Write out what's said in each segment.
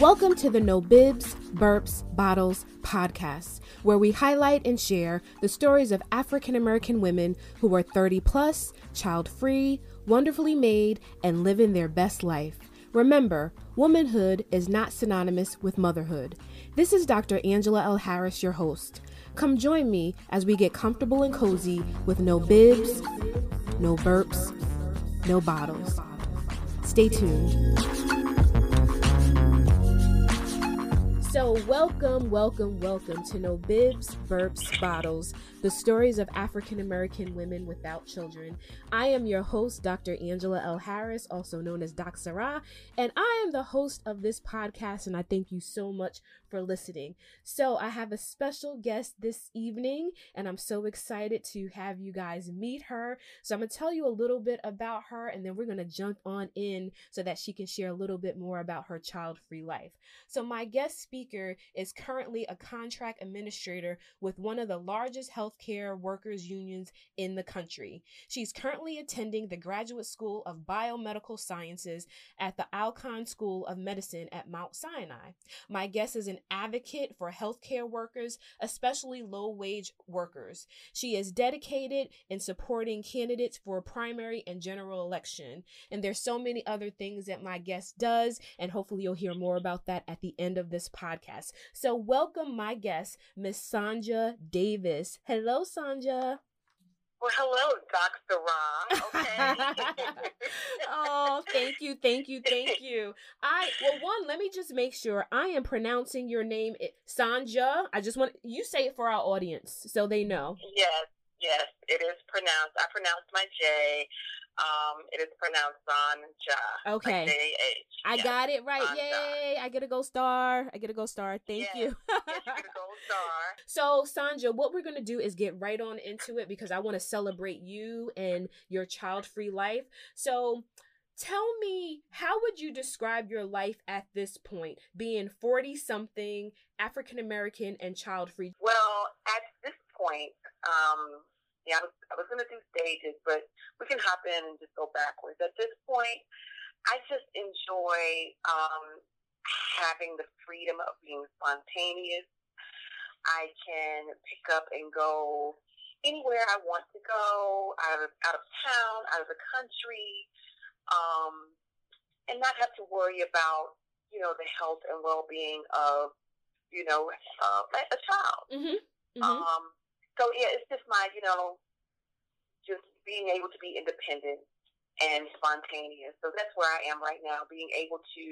Welcome to the No Bibs, Burps, Bottles podcast, where we highlight and share the stories of African American women who are 30 plus, child free, wonderfully made, and living their best life. Remember, womanhood is not synonymous with motherhood. This is Dr. Angela L. Harris, your host. Come join me as we get comfortable and cozy with no bibs, no burps, no bottles. Stay tuned. So, welcome, welcome, welcome to No Bibs, Burps, Bottles, the stories of African American women without children. I am your host, Dr. Angela L. Harris, also known as Doc Sarah, and I am the host of this podcast, and I thank you so much for listening. So, I have a special guest this evening, and I'm so excited to have you guys meet her. So, I'm going to tell you a little bit about her, and then we're going to jump on in so that she can share a little bit more about her child free life. So, my guest speaker is currently a contract administrator with one of the largest healthcare workers unions in the country. She's currently attending the Graduate School of Biomedical Sciences at the Icahn School of Medicine at Mount Sinai. My guest is an advocate for healthcare workers, especially low wage workers. She is dedicated in supporting candidates for primary and general election. And there's so many other things that my guest does, and hopefully you'll hear more about that at the end of this podcast. So welcome my guest, Miss Sanja Davis. Hello, Sanja. Well, hello, Dr. Ra. Okay. oh, thank you, thank you, thank you. I well, one, let me just make sure I am pronouncing your name eh, Sanja. I just want you say it for our audience so they know. Yes, yes, it is pronounced. I pronounced my J. Um, it is pronounced Sanja. Okay. Like I yes. got it right. Sanja. Yay! I get a gold star. I get a gold star. Thank yes. you. yes, you gold star. So, Sanja, what we're gonna do is get right on into it because I want to celebrate you and your child-free life. So, tell me how would you describe your life at this point being 40 something african american and child free well at this point um yeah, I was, I was going to do stages, but we can hop in and just go backwards. At this point, I just enjoy um, having the freedom of being spontaneous. I can pick up and go anywhere I want to go, out of, out of town, out of the country, um, and not have to worry about, you know, the health and well-being of, you know, uh, a child. Mm-hmm. Mm-hmm. Um, so yeah, it's just my, you know, just being able to be independent and spontaneous. So that's where I am right now, being able to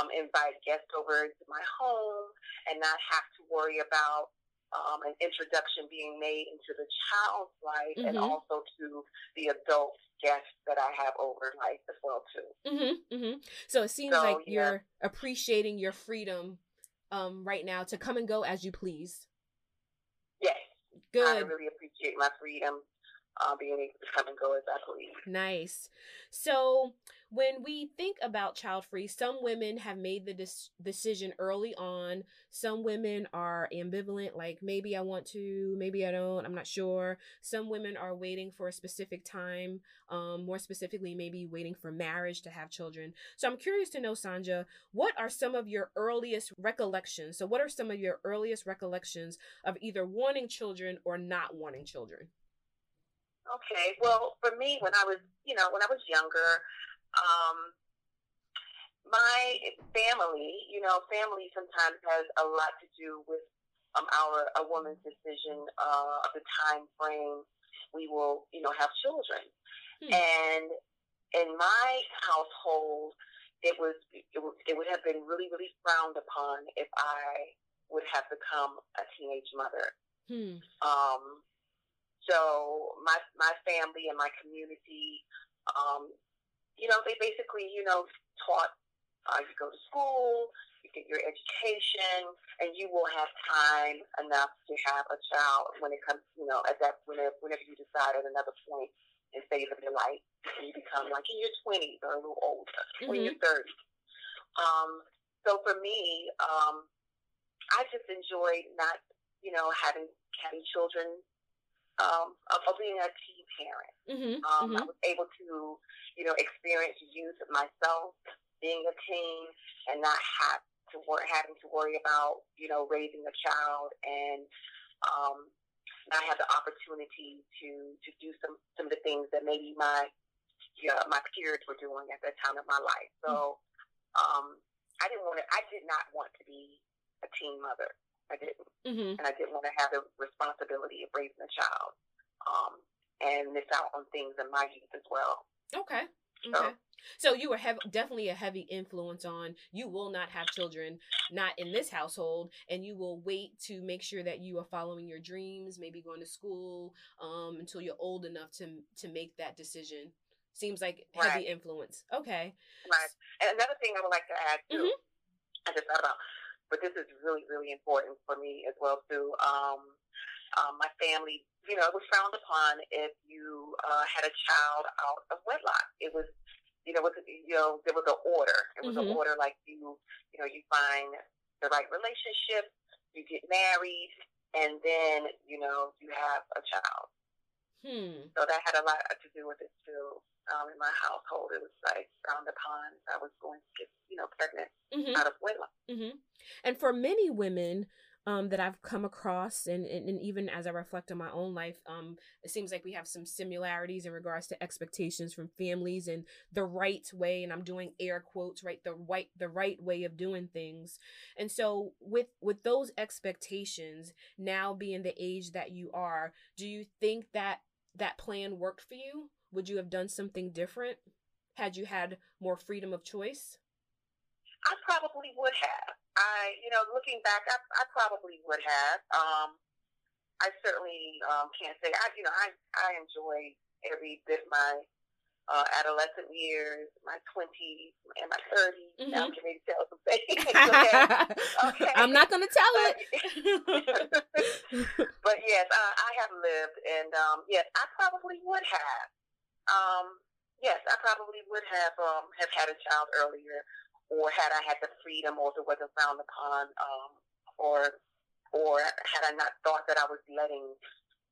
um, invite guests over to my home and not have to worry about um, an introduction being made into the child's life mm-hmm. and also to the adult guests that I have over life as well too. Mm-hmm, mm-hmm. So it seems so, like yeah. you're appreciating your freedom um, right now to come and go as you please. Yes. Good. I really appreciate my freedom uh, being able to come and go as I please. Nice. So when we think about child free, some women have made the dis- decision early on. Some women are ambivalent, like maybe I want to, maybe I don't, I'm not sure. Some women are waiting for a specific time, um, more specifically, maybe waiting for marriage to have children. So I'm curious to know, Sanja, what are some of your earliest recollections? So, what are some of your earliest recollections of either wanting children or not wanting children? Okay. Well, for me, when I was, you know, when I was younger, um, my family, you know, family sometimes has a lot to do with um, our a woman's decision uh, of the time frame we will, you know, have children. Hmm. And in my household, it was it, would, it would have been really really frowned upon if I would have become a teenage mother. Hmm. Um, so my my family and my community, um, you know, they basically, you know, taught uh, you go to school, you get your education, and you will have time enough to have a child when it comes, you know, at that whenever whenever you decide at another point in phase of your life, you become like in your twenties or a little older, mm-hmm. or in your thirties. Um, so for me, um, I just enjoyed not, you know, having having children um, of, of being a teen parent. Mm-hmm, um, mm-hmm. I was able to, you know, experience youth myself, being a teen, and not have to work, having to worry about, you know, raising a child and um, not have the opportunity to to do some some of the things that maybe my yeah, my peers were doing at that time of my life. So um, I didn't want to. I did not want to be a teen mother. I didn't, mm-hmm. and I didn't want to have the responsibility of raising a child um, and miss out on things in my youth as well. Okay. Okay. So, so you were hev- definitely a heavy influence on you will not have children, not in this household, and you will wait to make sure that you are following your dreams, maybe going to school um, until you're old enough to to make that decision. Seems like heavy right. influence. Okay. Right. And another thing I would like to add too, mm-hmm. I just thought about, but this is really really important for me as well too. Um, um, my family you know, it was frowned upon if you uh, had a child out of wedlock. It was, you know, was you know, there was an order. It was mm-hmm. an order like you, you know, you find the right relationship, you get married, and then you know you have a child. Hmm. So that had a lot to do with it too. Um, in my household, it was like frowned upon. I was going to get, you know, pregnant mm-hmm. out of wedlock. Mm-hmm. And for many women, um, that I've come across, and, and, and, even as I reflect on my own life, um, it seems like we have some similarities in regards to expectations from families and the right way. And I'm doing air quotes, right? The right the right way of doing things. And so with with those expectations, now being the age that you are, do you think that that plan worked for you? Would you have done something different had you had more freedom of choice? I probably would have. I, you know, looking back, I, I probably would have. Um, I certainly um, can't say I, you know, I I enjoy every bit of my uh, adolescent years, my twenties, and my 30s mm-hmm. Now I'm getting ready to tell some things. okay? okay. I'm not going to tell it. but yes, uh, I have lived, and um, yes, I probably would have. Um, yes, I probably would have um, have had a child earlier or had I had the freedom, or if it wasn't frowned upon, um, or or had I not thought that I was letting,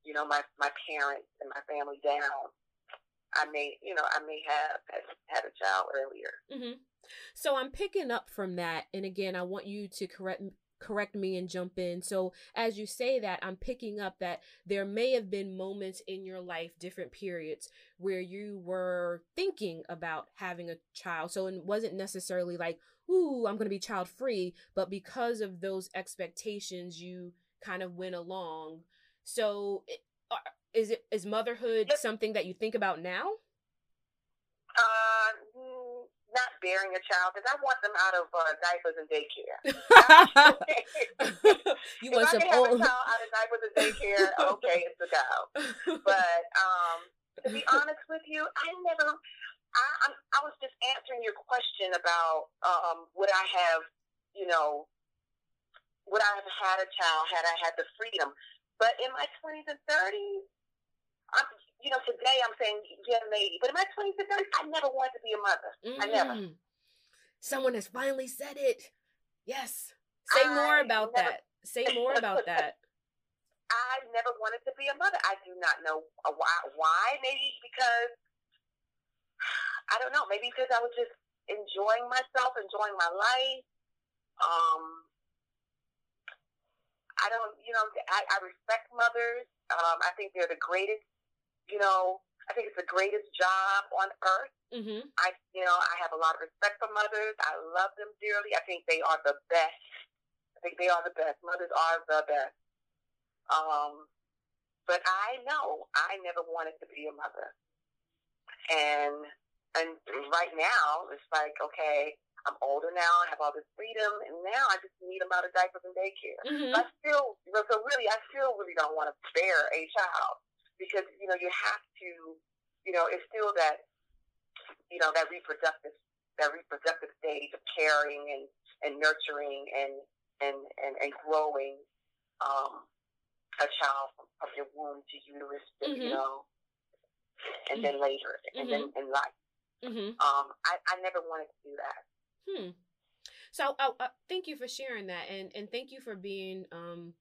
you know, my my parents and my family down, I may, you know, I may have had, a child earlier. Mm-hmm. So I'm picking up from that, and again, I want you to correct correct me and jump in. So, as you say that, I'm picking up that there may have been moments in your life, different periods, where you were thinking about having a child. So, it wasn't necessarily like, ooh, I'm going to be child free, but because of those expectations, you kind of went along. So, uh, is it is motherhood something that you think about now? not bearing a child because I want them out of uh, diapers and daycare. you want if some I old... have a child out of diapers and daycare, okay, it's a go. But um, to be honest with you, I never. I, I'm, I was just answering your question about um, would I have, you know, would I have had a child had I had the freedom? But in my 20s and 30s, I'm, you know, today I'm saying young lady, but in my 20s and 30s, I never wanted to be a mother. Mm-hmm. I never. Someone has finally said it. Yes. Say I more about never... that. Say more about that. I never wanted to be a mother. I do not know why. Why? Maybe because I don't know. Maybe because I was just enjoying myself, enjoying my life. Um, I don't. You know, I, I respect mothers. Um, I think they're the greatest you know, I think it's the greatest job on earth. Mm-hmm. I, you know, I have a lot of respect for mothers. I love them dearly. I think they are the best. I think they are the best. Mothers are the best. Um, but I know I never wanted to be a mother, and and right now it's like okay, I'm older now. I have all this freedom, and now I just need them out of diapers and daycare. Mm-hmm. I still, so really, I still really don't want to bear a child because you know you have to, you know, it's still that, you know, that reproductive that reproductive stage of caring and and nurturing and and and, and growing um, a child from, from your womb to uterus, to, mm-hmm. you know, and then later, and mm-hmm. then in life. Mm-hmm. Um, I, I never wanted to do that. Hmm. So uh, uh, thank you for sharing that, and and thank you for being um,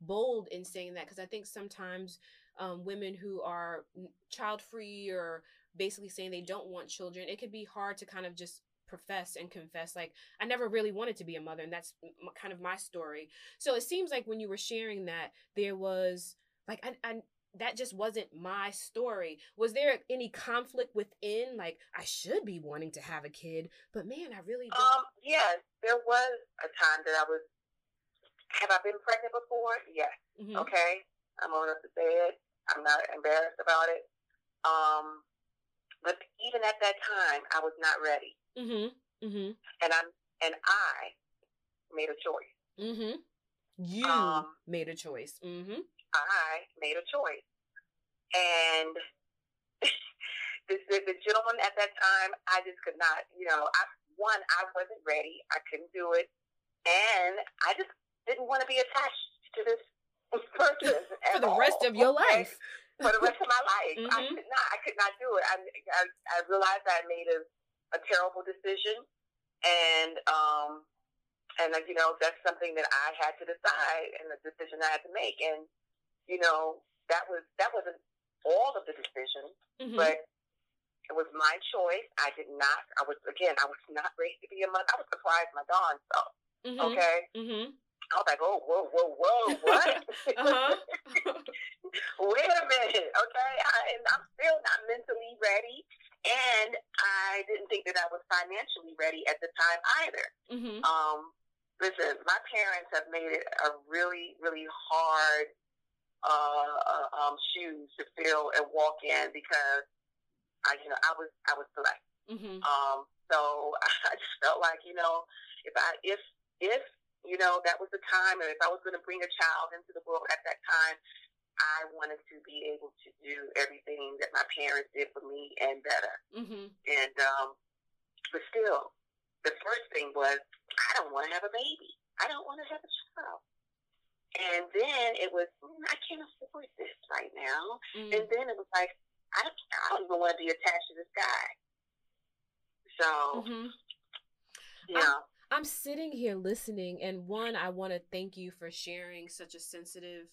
bold in saying that because I think sometimes um, women who are child free or basically saying they don't want children, it could be hard to kind of just profess and confess like I never really wanted to be a mother and that's m- kind of my story. So it seems like when you were sharing that there was like I, I that just wasn't my story. Was there any conflict within like I should be wanting to have a kid, but man, I really don't. Um yes, there was a time that I was have I been pregnant before? Yes. Mhm. Okay. I'm old enough to say it. I'm not embarrassed about it. Um but even at that time I was not ready. Mhm. Mhm. And I'm and I made a choice. Mhm. You Um, made a choice. Mhm. I made a choice. And the, the, the gentleman at that time, I just could not, you know, I, one, I wasn't ready. I couldn't do it. And I just didn't want to be attached to this For the rest all, of your life. For the rest of my life. I Mhm. could not, I could not do it. I, I, I realized I made a, a terrible decision. And, um, and like, you know, that's something that I had to decide and the decision I had to make. And, you know, that was, that wasn't all of the decision, Mhm. but it was my choice. I did not, I was, again, I was not ready to be a mother. I was surprised my darn self. Mhm. Okay. Mhm. I was like, oh, whoa, whoa, whoa, what? Uh-huh. Wait a minute, okay? I, and I'm still not mentally ready. And I didn't think that I was financially ready at the time either. Mhm. Um, listen, my parents have made it a really, really hard uh, uh, um, shoes to fill and walk in because I, you know, I was, I was blessed. Mhm. Um, so I just felt like, you know, if I, if, if, you know, that was the time, and if I was going to bring a child into the world at that time, I wanted to be able to do everything that my parents did for me and better. Mhm. And, um, but still, the first thing was, I don't want to have a baby. I don't want to have a child. And then it was, mm, I can't afford this right now. Mhm. And then it was like, I don't, I don't even want to be attached to this guy. So, Mhm. you know, I'm sitting here listening, and one, I want to thank you for sharing such a sensitive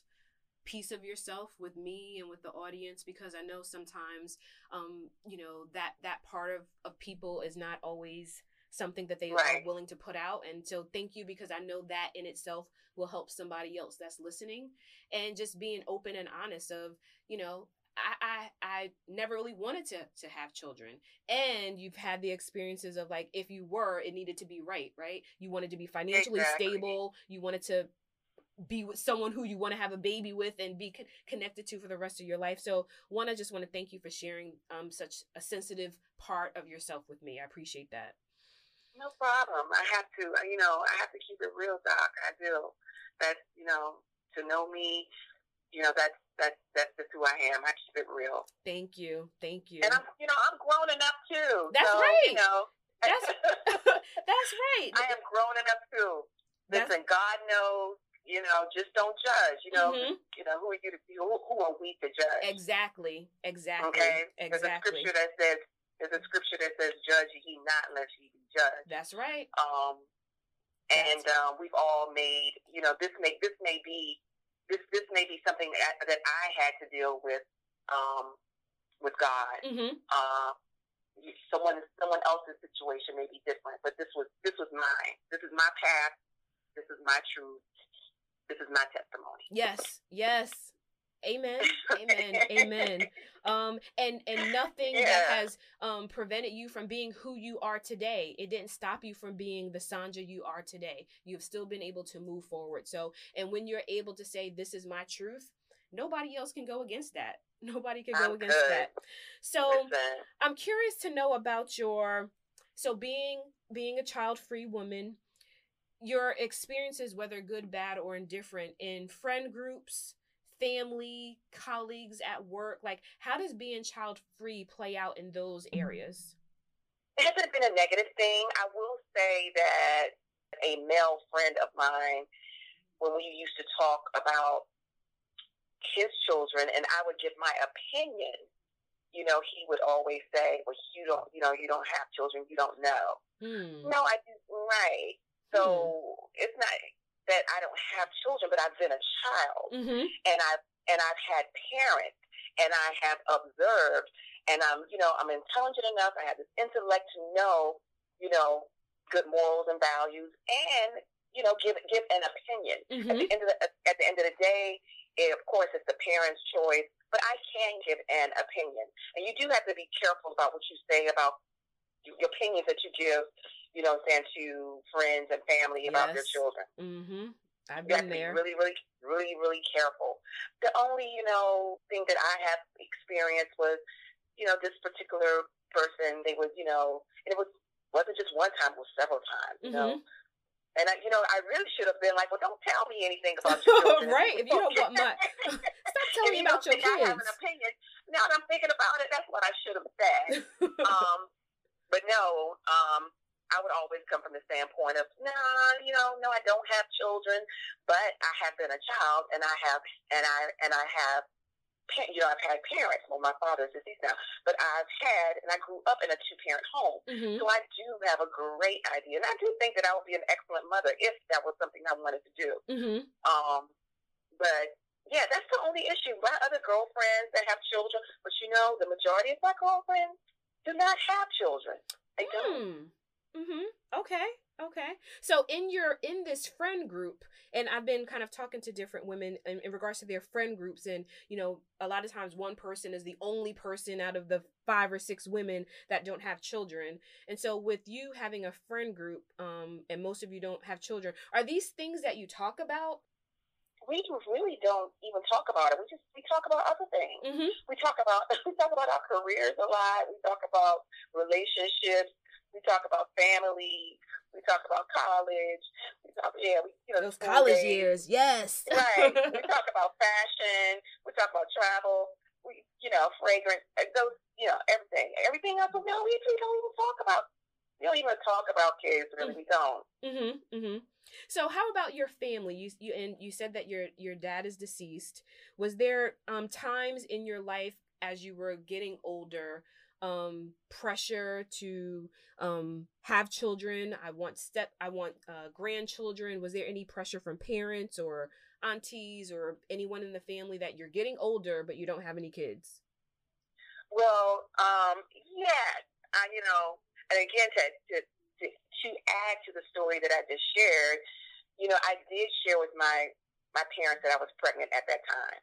piece of yourself with me and with the audience because I know sometimes, um, you know that that part of of people is not always something that they Right. are willing to put out. And so, thank you because I know that in itself will help somebody else that's listening, and just being open and honest of, you know. I, I I never really wanted to to have children and you've had the experiences of like if you were it needed to be right right you wanted to be financially Exactly. stable you wanted to be with someone who you want to have a baby with and be con- connected to for the rest of your life so one i just want to thank you for sharing um such a sensitive part of yourself with me i appreciate that no problem. I have to, you know, I have to keep it real, Doc. I do. That's, you know, to know me, you know, that's, that's, that's just who I am. I keep it real. thank you thank you And I'm, you know, I'm grown enough too. That's so, right. You know, That's- that's right I am grown enough too. That's- Listen, God knows. You know, just don't judge. You know, Mhm. you know who are you to be? Who, who are we to judge? exactly exactly Okay, exactly. there's a scripture that says there's a scripture that says, "Judge ye not, lest ye be judged." that's right Um, and um, we've all made, you know, this may this may be this this may be something that, that I had to deal with um, with God. mm-hmm. Uh, someone someone else's situation may be different, but this was this was mine. This is my path. This is my truth. This is my testimony. yes yes amen amen amen. Um and and nothing that has um prevented you from being who you are today. It didn't stop you from being the Sanja you are today. You've still been able to move forward. So and when you're able to say this is my truth nobody else can go against that. Nobody can go I'm against good. that. So i'm curious to know about your so being being a child free woman your experiences whether good bad or indifferent in friend groups family colleagues at work like how does being child free play out in those areas it hasn't been a negative thing. I will say that a male friend of mine, when we used to talk about his children, and I would give my opinion, you know, he would always say, "Well, you don't, you know, you don't have children, you don't know." hmm. No, I didn't. Right. So it's not that I don't have children, but I've been a child, mm-hmm. and I've and I've had parents, and I have observed, and I'm, you know, I'm intelligent enough. I have this intellect to know you know, good morals and values, and you know, give give an opinion. Mm-hmm. At the end of the at the end of the day, it, of course, it's the parent's choice, but I can give an opinion, and you do have to be careful about what you say about your opinions that you give. You know, saying to friends and family about yes. their children. Mm-hmm. I've been there. really, really, really, really careful. The only, you know, thing that I have experienced was, you know, this particular person. They was, you know, and it was wasn't just one time; it was several times. You mm-hmm. know. And I, you know, I really should have been like, "Well, don't tell me anything about your children." right? If you don't want my, stop telling me about your kids. I have an opinion. Now that I'm thinking about it, that's what I should have said. um, but no, um, I would always come from the standpoint of, no, nah, you know, no, I don't have children, but I have been a child, and I have, and I, and I have, you know, I've had parents. Well, my father's deceased now, but I've had, and I grew up in a two-parent home, mm-hmm. so I do have a great idea, and I do think that I would be an excellent mother if that was something I wanted to do. Mm-hmm. Um, but yeah, that's the only issue. My other girlfriends that have children, but you know, the majority of my girlfriends do not have children. They don't. Hmm. Mm-hmm. Okay. Okay. So in your in this friend group, and I've been kind of talking to different women in, in, regards to their friend groups, and you know, a lot of times one person is the only person out of the five or six women that don't have children. And so with you having a friend group, um, and most of you don't have children, are these things that you talk about? We really don't even talk about it. We just we talk about other things. Mm-hmm. We talk about we talk about our careers a lot. We talk about relationships we talk about family. We talk about college. We talk, yeah, we, you know, those college days. years, yes. right. We talk about fashion. We talk about travel. We, you know, fragrance. Those, you know, everything. Everything else, no, we, we don't even talk about. We don't even talk about kids. Really, we don't. Mm-hmm. Mm-hmm. So, how about your family? You you and you said that your your dad is deceased. Was there um times in your life as you were getting older um pressure to um have children. I want step i want uh grandchildren. Was there any pressure from parents or aunties or anyone in the family that you're getting older but you don't have any kids? Well um yeah i you know and again to to to, to add to the story that i just shared you know i did share with my my parents that i was pregnant at that time.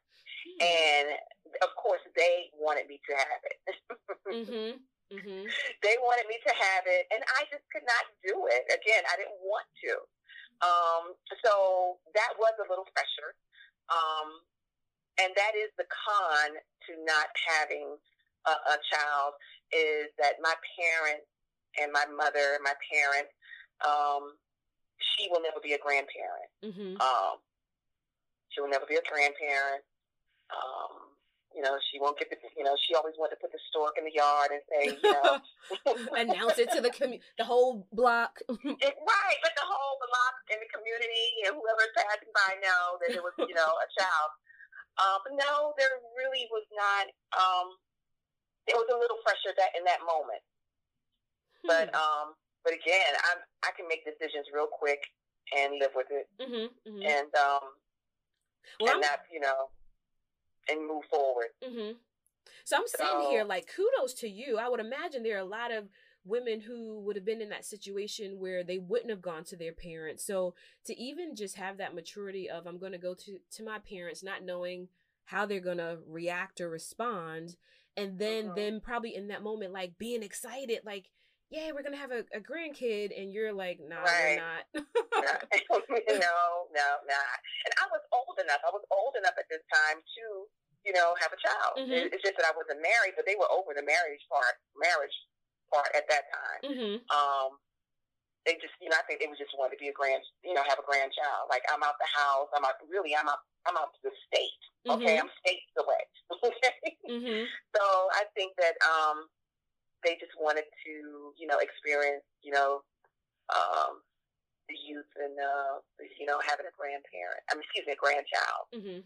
And of course, they wanted me to have it. mm-hmm. Mm-hmm. They wanted me to have it, and I just could not do it. Again, I didn't want to. Um, so that was a little pressure. Um, and that is the con to not having a, a child is that my parents and my mother, my parents, um, she will never be a grandparent. Mm-hmm. Um, she will never be a grandparent. Um, you know, she won't get the, you know, she always wanted to put the stork in the yard and say, you know, announce it to the commu- the whole block. it, right, but the whole block in the community and whoever's passing by know that it was, you know, a child. Um, but no, there really was not. Um, there was a little pressure that in that moment, hmm. but um, but again, I'm I can make decisions real quick and live with it, mm-hmm, mm-hmm. and um, well, and I'm... not, you know and move forward. Mm-hmm. So I'm sitting so, here like kudos to you. I would imagine there are a lot of women who would have been in that situation where they wouldn't have gone to their parents. So to even just have that maturity of I'm going to go to to my parents not knowing how they're going to react or respond and then mm-hmm. then probably in that moment like being excited like yeah, we're gonna have a, a grandkid, and you're like, nah, right. we're not. no, no, not. And I was old enough. I was old enough at this time to, you know, have a child. Mm-hmm. It's just that I wasn't married, but they were over the marriage part, marriage part at that time. Mm-hmm. Um, they just, you know, I think they was just wanted to be a grand, you know, have a grandchild. Like I'm out the house. I'm out. Really, I'm out. I'm out to the state. Okay, mm-hmm. I'm states away. okay. Mm-hmm. So I think that um they just wanted to, you know, experience, you know, um, the youth and, uh, you know, having a grandparent. I mean, excuse me, a grandchild. Mm-hmm.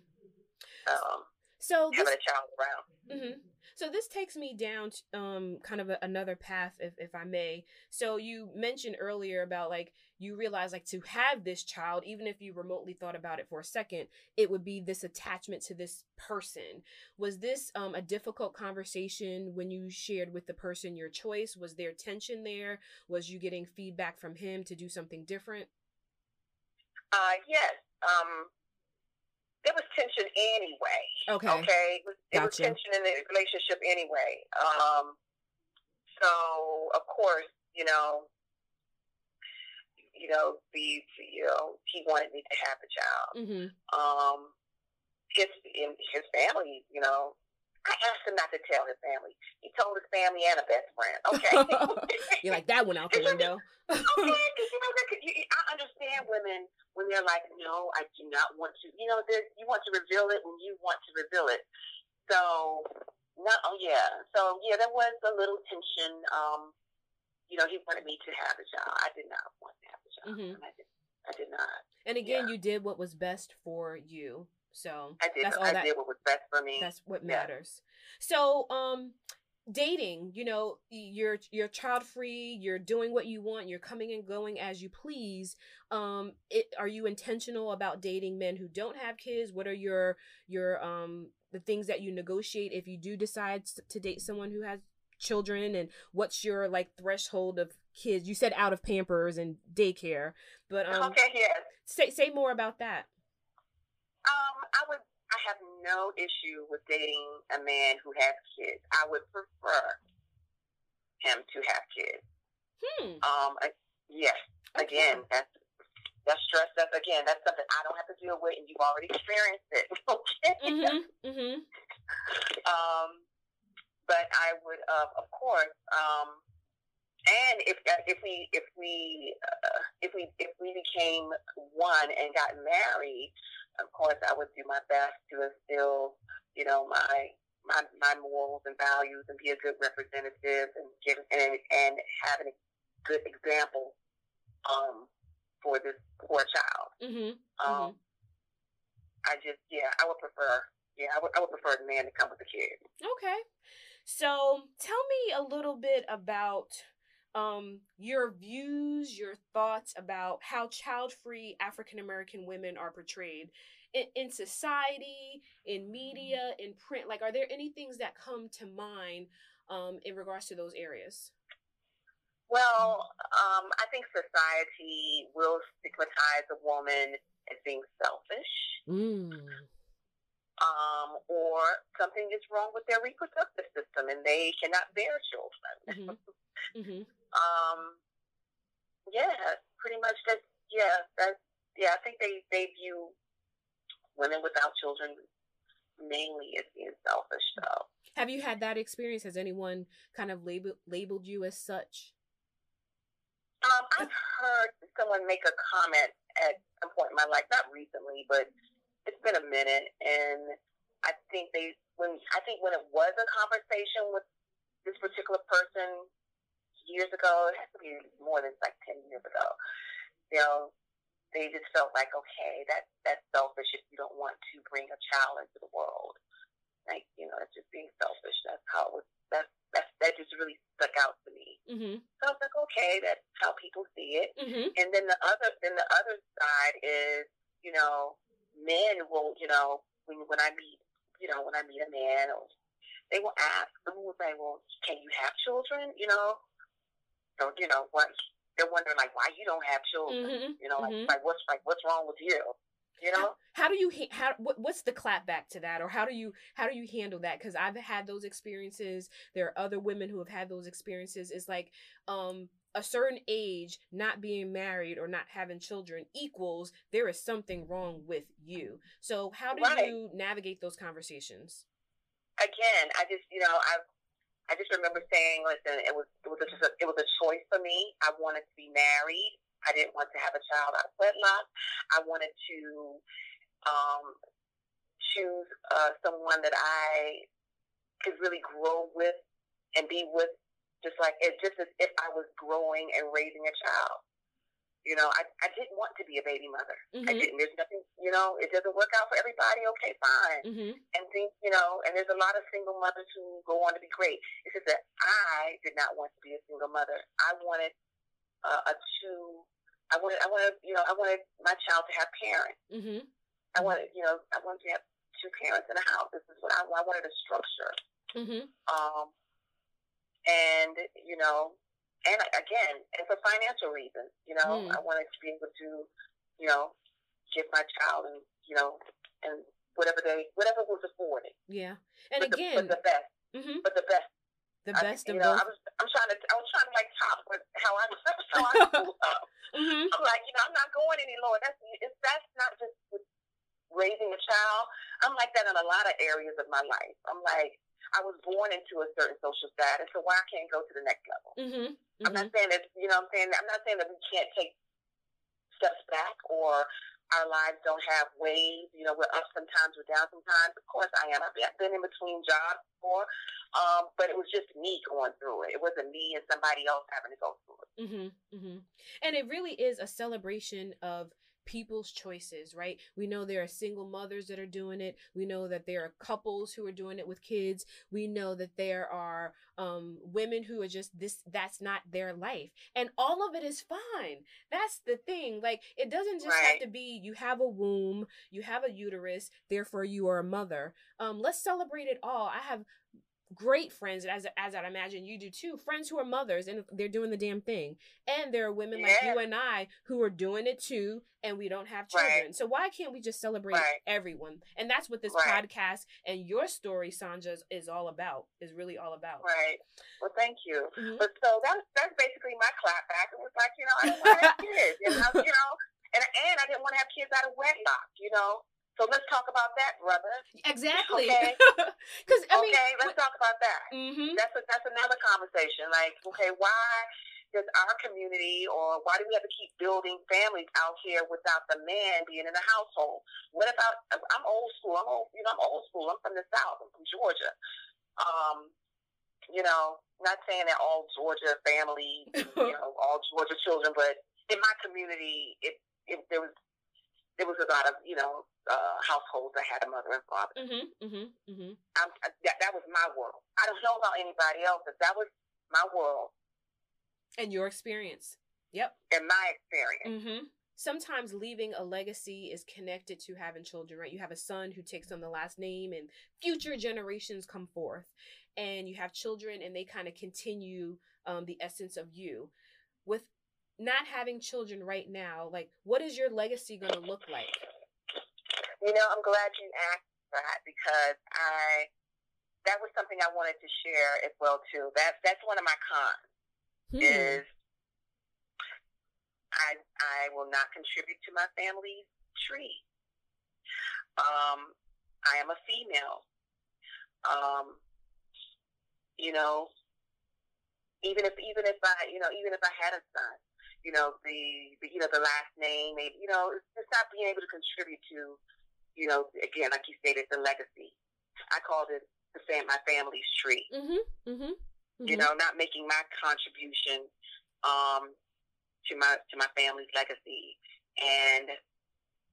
Um, So having a child around. Mm-hmm. So this takes me down um kind of a, another path if if I may. So you mentioned earlier about like you realize like to have this child even if you remotely thought about it for a second, it would be this attachment to this person. Was this um a difficult conversation when you shared with the person your choice? Was there tension there? Was you getting feedback from him to do something different? Uh yes. Um there was tension anyway. Okay. Okay. It was, it was tension in the relationship anyway. Um, so of course, you know, you know, the you know, he wanted me to have a child. Mm-hmm. Um, his in his family, you know, I asked him not to tell his family. He told his family and a best friend. Okay. You're like that went out the window. okay, 'cause, you know, that could, you, I understand women when they're like, no, I do not want to. You know, you want to reveal it when you want to reveal it. So, no, oh yeah. So yeah, there was a little tension. Um, you know, he wanted me to have a child. I did not want to have a child. Mhm. And I did. I did not. And again, Yeah. you did what was best for you. So I did. that's all I that did what was best for me. that's what Yeah. matters. So, um dating, you know, you're you're child free, you're doing what you want, you're coming and going as you please. Um it, are you intentional about dating men who don't have kids? What are your your um the things that you negotiate if you do decide to date someone who has children and what's your like threshold of kids? You said out of Pampers and daycare, but um okay. Yes. say say more about that. Um, I would. I have no issue with dating a man who has kids. I would prefer him to have kids. Hmm. Um, I, yes. Again, that's that's stress. That's again, that's something I don't have to deal with, and you've already experienced it. Okay. Mhm. Mhm. Um, but I would, uh, of course, um, and if if we if we uh, if we if we became one and got married, of course, I would do my best to instill, you know, my my my morals and values and be a good representative and give and and have a good example um for this poor child. Mhm. Um, I just yeah, I would prefer yeah, I would I would prefer the man to come with the kid. Okay. So tell me a little bit about um, your views, your thoughts about how child free African American women are portrayed in, in society, in media, in print. Like, are there any things that come to mind um, in regards to those areas? Well, um, I think society will stigmatize a woman as being selfish, Mm. Something is wrong with their reproductive system and they cannot bear children. hmm hmm Um, yeah, pretty much that's yeah, that's yeah. I think they they view women without children mainly as being selfish. So Have you had that experience? Has anyone kind of label, labeled you as such? um, I've heard someone make a comment at some point in my life, not recently, but it's been a minute, and I think they when I think when it was a conversation with this particular person years ago, it has to be more than like ten years ago. You know, they just felt like, okay, that that's selfish if you don't want to bring a child into the world. Like, you know, it's just being selfish. That's how it was. That that that just really stuck out to me. Mm-hmm. So I was like, okay, that's how people see it. Mm-hmm. And then the other, then the other side is, you know, men will, you know, when when I meet, you know, when I meet a man, or they will ask, some will say, well, can you have children? You know, so you know what they're wondering, like, why you don't have children? Mm-hmm. You know, like, Mhm. like what's like what's wrong with you? You know, how do you ha- how what, what's the clap back to that or how do you how do you handle that because i've had those experiences there are other women who have had those experiences it's like um a certain age not being married or not having children equals there is something wrong with you so how do Right. you navigate those conversations again, I just, you know, I, I just remember saying, listen, it was, it was just a, it was a choice for me. I wanted to be married. I didn't want to have a child out of wedlock. I wanted to um, choose uh, someone that I could really grow with and be with, just like it, just as if I was growing and raising a child. You know, I, I didn't want to be a baby mother. Mm-hmm. I didn't. There's nothing, you know, it doesn't work out for everybody. Okay, fine. Mm-hmm. And think, you know, and there's a lot of single mothers who go on to be great. It's just that I did not want to be a single mother. I wanted uh, a two. I wanted, I wanted, you know, I wanted my child to have parents. Mm-hmm. I wanted, you know, I wanted to have two parents in a house. This is what I, I wanted a structure. Mm-hmm. Um, and you know, and again, it's a financial reason. you know, Mm. I wanted to be able to, you know, give my child and you know, and whatever they, whatever was afforded. Yeah. And but the, again, but the best, mm-hmm. but the best. the best you of know, both. I was, I'm trying to, I was trying to like top what how I, how I grew up. mm-hmm. I'm like, you know, I'm not going any lower. That's that's not just raising a child. I'm like that in a lot of areas of my life. I'm like, I was born into a certain social status, so why I can't go to the next level? Mm-hmm. I'm not saying that you know. what I'm saying I'm not saying that we can't take steps back or our lives don't have waves. You know, we're up sometimes, we're down sometimes. Of course, I am. I've been- I've been in between jobs before, um, but it was just me going through it. It wasn't me and somebody else having to go through it. Mm-hmm, mm-hmm. And it really is a celebration of people's choices, right? We know there are single mothers that are doing it. We know that there are couples who are doing it with kids. We know that there are um, women who are just this, that's not their life. And all of it is fine. That's the thing. Like, it doesn't just have to be you have a womb, you have a uterus, therefore you are a mother. Um, let's celebrate it all. I have great friends as as I imagine you do too. Friends who are mothers and they're doing the damn thing. And there are women like you and I who are doing it too and we don't have children. So why can't we just celebrate Right. everyone? And that's what this Right. podcast and your story Sanja is, all about. Is really all about. Right. Well, thank you. Mhm. But so that's that's basically my clap back. It was like, you know, I don't want to have kids, and I, you know, and and I didn't want to have kids out of wedlock, you know. So let's talk about that, brother. Exactly. Okay. Cuz I mean okay, let's talk about that. mhm. That's a, that's another conversation. Like, okay, why does our community, or why do we have to keep building families out here without the man being in the household? What about? I'm old school. I'm old. You know, I'm old school. I'm from the South. I'm from Georgia. Um, you know, not saying that all Georgia families, you know, all Georgia children, but in my community, it, it there was there was a lot of you know uh, households that had a mother and father. Mm-hmm, Mhm. Mhm. I'm, that, that was my world. I don't know about anybody else, but that was my world And your experience. Yep. and my experience. Mm-hmm. Sometimes leaving a legacy is connected to having children, right? You have a son who takes on the last name, and future generations come forth, and you have children, and they kind of continue um, the essence of you. With not having children right now, like, what is your legacy going to look like? You know, I'm glad you asked that because I that was something I wanted to share as well too. That that's one of my cons Hmm. is I I will not contribute to my family's tree. Um, I am a female. Um, you know, even if even if I you know even if I had a son, you know the, the you know the last name, maybe, you know, it's just not being able to contribute to, you know, again like you stated, the legacy. I called it the fam- my family's tree Mm-hmm. Mm-hmm. you know, not making my contribution um, to my to my family's legacy, and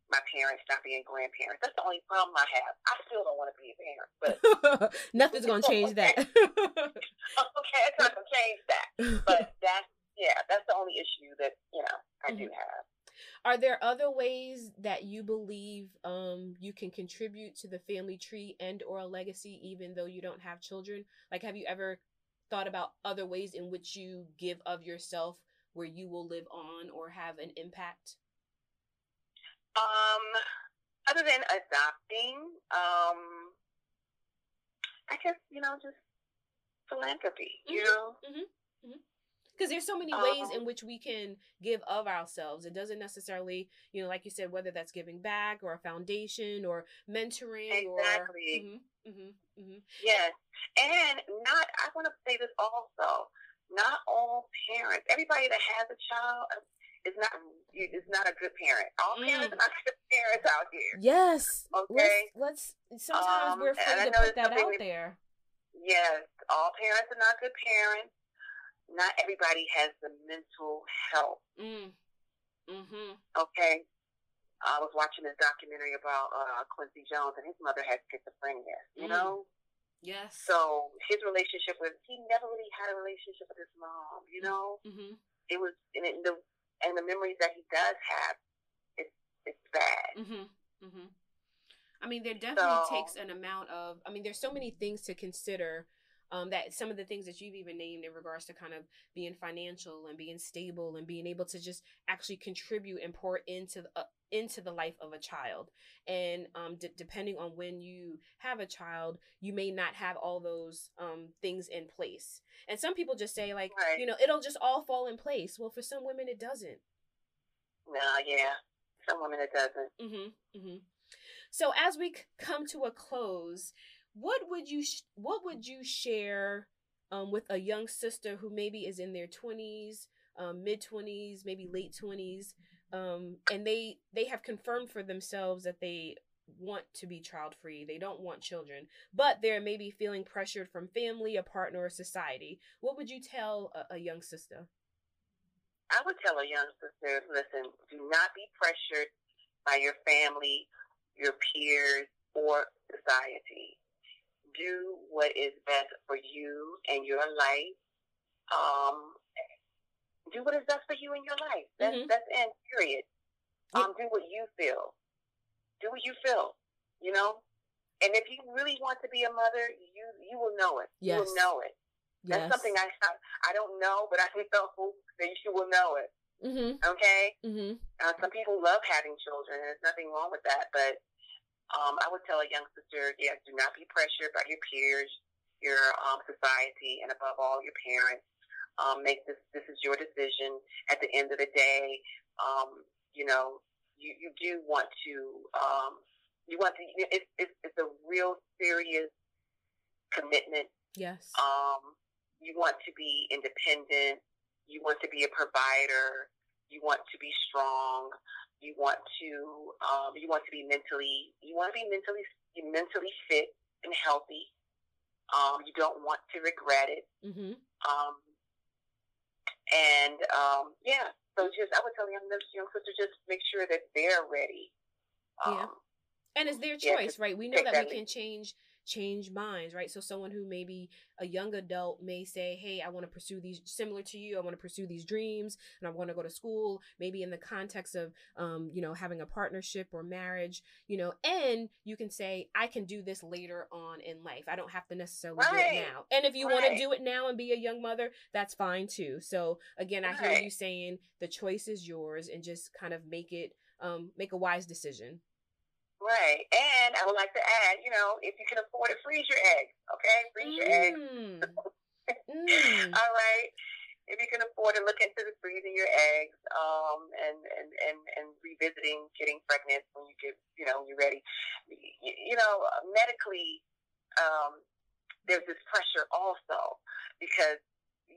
my parents not being grandparents. That's the only problem I have. I still don't want to be a parent, but Nothing's gonna change that. okay, it's not gonna change that. But that's yeah, that's the only issue that you know I do Mhm. have. Are there other ways that you believe um, you can contribute to the family tree and or a legacy, even though you don't have children? Like, have you ever thought about other ways in which you give of yourself, where you will live on or have an impact? Um, other than adopting, um, I guess you know just philanthropy. You Mhm. know, Because there's so many ways Um, in which we can give of ourselves. It doesn't necessarily, you know, like you said, whether that's giving back or a foundation or mentoring Exactly. or. hmm hmm hmm Yes, and not. I want to say this also. Not all parents. Everybody that has a child is not is not a good parent. All parents Mm. are not good parents out here. Yes. Okay. Let's let's sometimes Um, we're afraid to put that out we- there. Yes, all parents are not good parents. Not everybody has the mental health Mm. Mm-hmm. Okay. I was watching this documentary about uh, Quincy Jones, and his mother had schizophrenia. You mm. know. Yes. So his relationship with he never really had a relationship with his mom. You know. Mm-hmm. It was and it, the and the memories that he does have, it's it's bad. Mm-hmm. Mm-hmm. I mean, there definitely so, takes an amount of. I mean, there's so many things to consider um, that some of the things that you've even named in regards to kind of being financial and being stable and being able to just actually contribute and pour into the, uh, into the life of a child. And um, d- depending on when you have a child you may not have all those um, things in place. And some people just say like right. you know it'll just all fall in place. Well for some women it doesn't. No yeah. Some women it doesn't. Mm-hmm, mm-hmm. so as we come to a close what would you sh- what would you share um, with a young sister who maybe is in their 20s um, mid 20s maybe late 20s um, and they they have confirmed for themselves that they want to be child free they don't want children but they're maybe feeling pressured from family a partner or society. What would you tell a, a young sister? I would tell a young sister listen do not be pressured by your family your peers or society do what is best for you and your life. Um, do what is best for you in your life. That's mm-hmm. that's end. Period. Um, do what you feel. Do what you feel. You know, and if you really want to be a mother, you you will know it. Yes. You will know it. That's yes. something I I don't know, but I know that you will know it. Mm-hmm. Okay. Mm-hmm. Uh, some people love having children, and there's nothing wrong with that. But um, I would tell a young sister, yes, do not be pressured by your peers, your um, society, and above all, your parents. Um, make this, this is your decision. At the end of the day, um, you know, you, you do want to, um, you want to, it's, it's, it's a real serious commitment. Yes. Um, you want to be independent. You want to be a provider. You want to be strong. You want to um, you want to be mentally you want to be mentally mentally fit and healthy. Um, you don't want to regret it. Mm-hmm. Um, and um, yeah, so just I would tell young young sister just make sure that they're ready. yeah, um, and it's their choice, yeah, right? We know that we can change change minds, right? So someone who maybe a young adult may say, "Hey, I want to pursue these similar to you. I want to pursue these dreams, and I want to go to school." Maybe in the context of, um, you know, having a partnership or marriage, you know, and you can say, "I can do this later on in life. I don't have to necessarily right. do it now." And if you right. want to do it now and be a young mother, that's fine too. So again, I hear you saying the choice is yours, and just kind of make it, um, make a wise decision. Right. And I would like to add, you know, if you can afford it, freeze your eggs. Okay? Freeze mm. your eggs. mm. All right. If you can afford it, look into the freezing your eggs, um, and, and, and, and revisiting getting pregnant when you get, you know, when you're ready. You, you know, medically, um, there's this pressure also because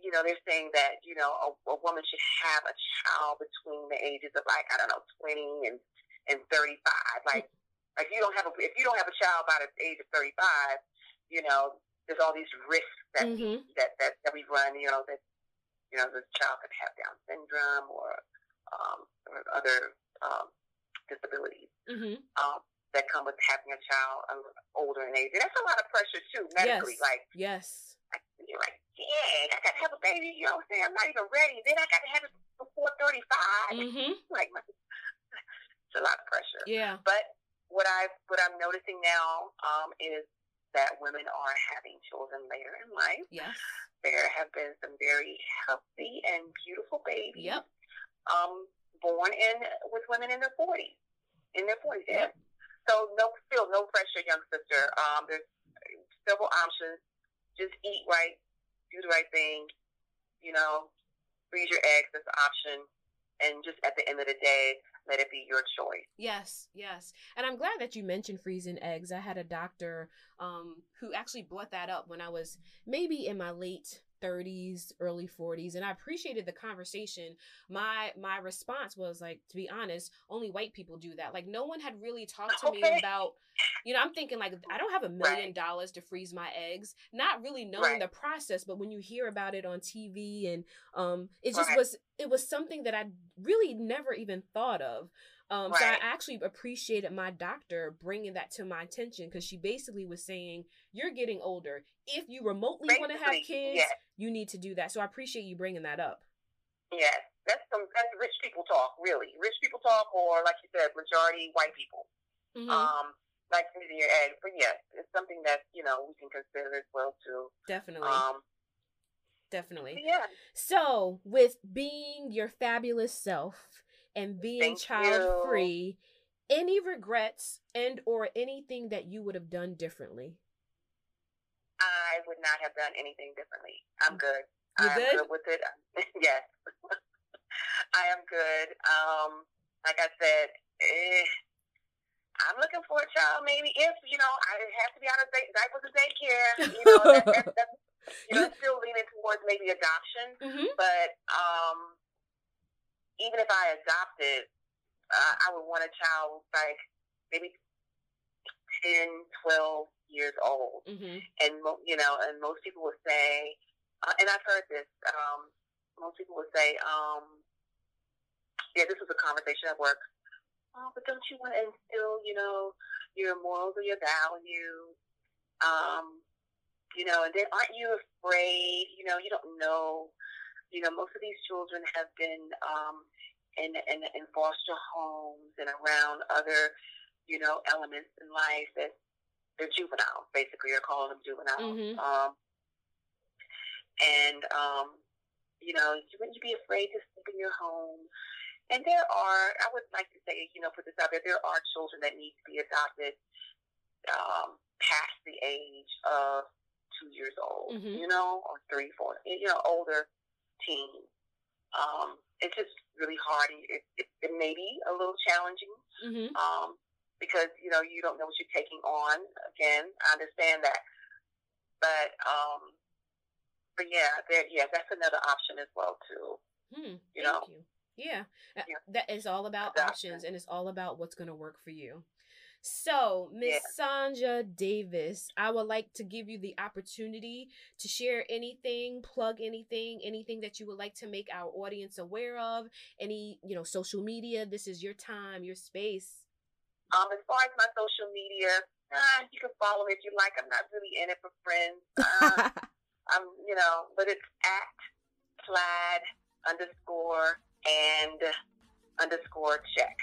you know, they're saying that, you know, a, a woman should have a child between the ages of like, I don't know, 20 and, and 35. Like, like you don't have a if you don't have a child by the age of thirty five, you know, there's all these risks that mm-hmm. that, that that we run. You know that you know the child could have Down syndrome or um, or other um, disabilities mm-hmm. um, that come with having a child um, older in age. And that's a lot of pressure too medically. Yes. Like yes, like, you're like, yeah, I got to have a baby. You know what I'm saying? I'm not even ready. Then I got to have it before 35. Mm-hmm. Like, it's a lot of pressure. Yeah. But what I what I'm noticing now um, is that women are having children later in life. Yes. There have been some very healthy and beautiful babies. Yep. Um, born in with women in their forties. In their forties. Yep. So no still no pressure, young sister. Um, there's several options. Just eat right, do the right thing, you know, freeze your eggs as an option and just at the end of the day, let it be your choice. Yes, yes. And I'm glad that you mentioned freezing eggs. I had a doctor um, who actually brought that up when I was maybe in my late 30s early 40s and i appreciated the conversation my my response was like to be honest only white people do that like no one had really talked to okay. me about you know i'm thinking like i don't have a million dollars to freeze my eggs not really knowing right. the process but when you hear about it on tv and um it just right. was it was something that I really never even thought of. Um, right. So I actually appreciated my doctor bringing that to my attention because she basically was saying, "You're getting older. If you remotely want to have kids, yes. you need to do that." So I appreciate you bringing that up. Yes, that's some that's rich people talk, really. Rich people talk, or like you said, majority white people. Mm-hmm. Um, like in your egg, but yes, it's something that you know we can consider as well too. Definitely. Um, Definitely. Yeah. So, with being your fabulous self and being child free, any regrets and or anything that you would have done differently? I would not have done anything differently. I'm mm. good. You I'm good? good with it. yes. I am good. Um, like I said, eh, I'm looking for a child. Maybe if you know, I have to be out of day, diapers and daycare. You know, that, that, that, you know, still leaning towards maybe adoption. Mm-hmm. But um, even if I adopted, uh, I would want a child like maybe 10, 12 years old. Mm-hmm. And, you know, and most people would say, uh, and I've heard this, um, most people would say, um, yeah, this was a conversation at work. Oh, but don't you want to instill, you know, your morals or your values? Um, you know, and then aren't you afraid? You know, you don't know. You know, most of these children have been um, in, in in foster homes and around other, you know, elements in life that they're juvenile. Basically, you're calling them juvenile. Mm-hmm. Um, and um, you know, wouldn't you be afraid to sleep in your home? And there are, I would like to say, you know, put this out there, there are children that need to be adopted um, past the age of two years old, mm-hmm. you know, or three, four, you know, older teens. Um, it's just really hard. It, it, it may be a little challenging mm-hmm. um, because, you know, you don't know what you're taking on. Again, I understand that. But, um, but yeah, there, yeah, that's another option as well, too. Hmm, you know? You. Yeah. Uh, yeah. That is all about options and it's all about what's going to work for you. So, Miss yeah. Sandra Davis, I would like to give you the opportunity to share anything, plug anything, anything that you would like to make our audience aware of, any, you know, social media. This is your time, your space. Um, as far as my social media, uh, you can follow me if you like. I'm not really in it for friends. Uh, I'm, you know, but it's at plaid underscore and underscore check.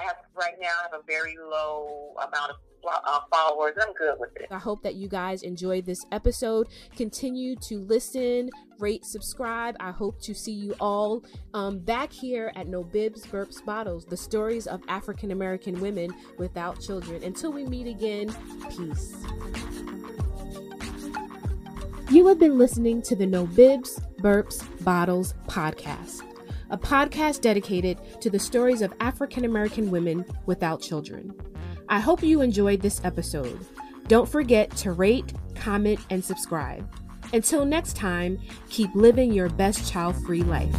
I have right now I have a very low amount of uh, followers. I'm good with it. I hope that you guys enjoyed this episode. Continue to listen, rate, subscribe. I hope to see you all um, back here at No Bibs, Burps, Bottles, the stories of African American women without children. Until we meet again, peace. You have been listening to the No Bibs, Burps, Bottles podcast a podcast dedicated to the stories of African American women without children. I hope you enjoyed this episode. Don't forget to rate, comment, and subscribe. Until next time, keep living your best child free life.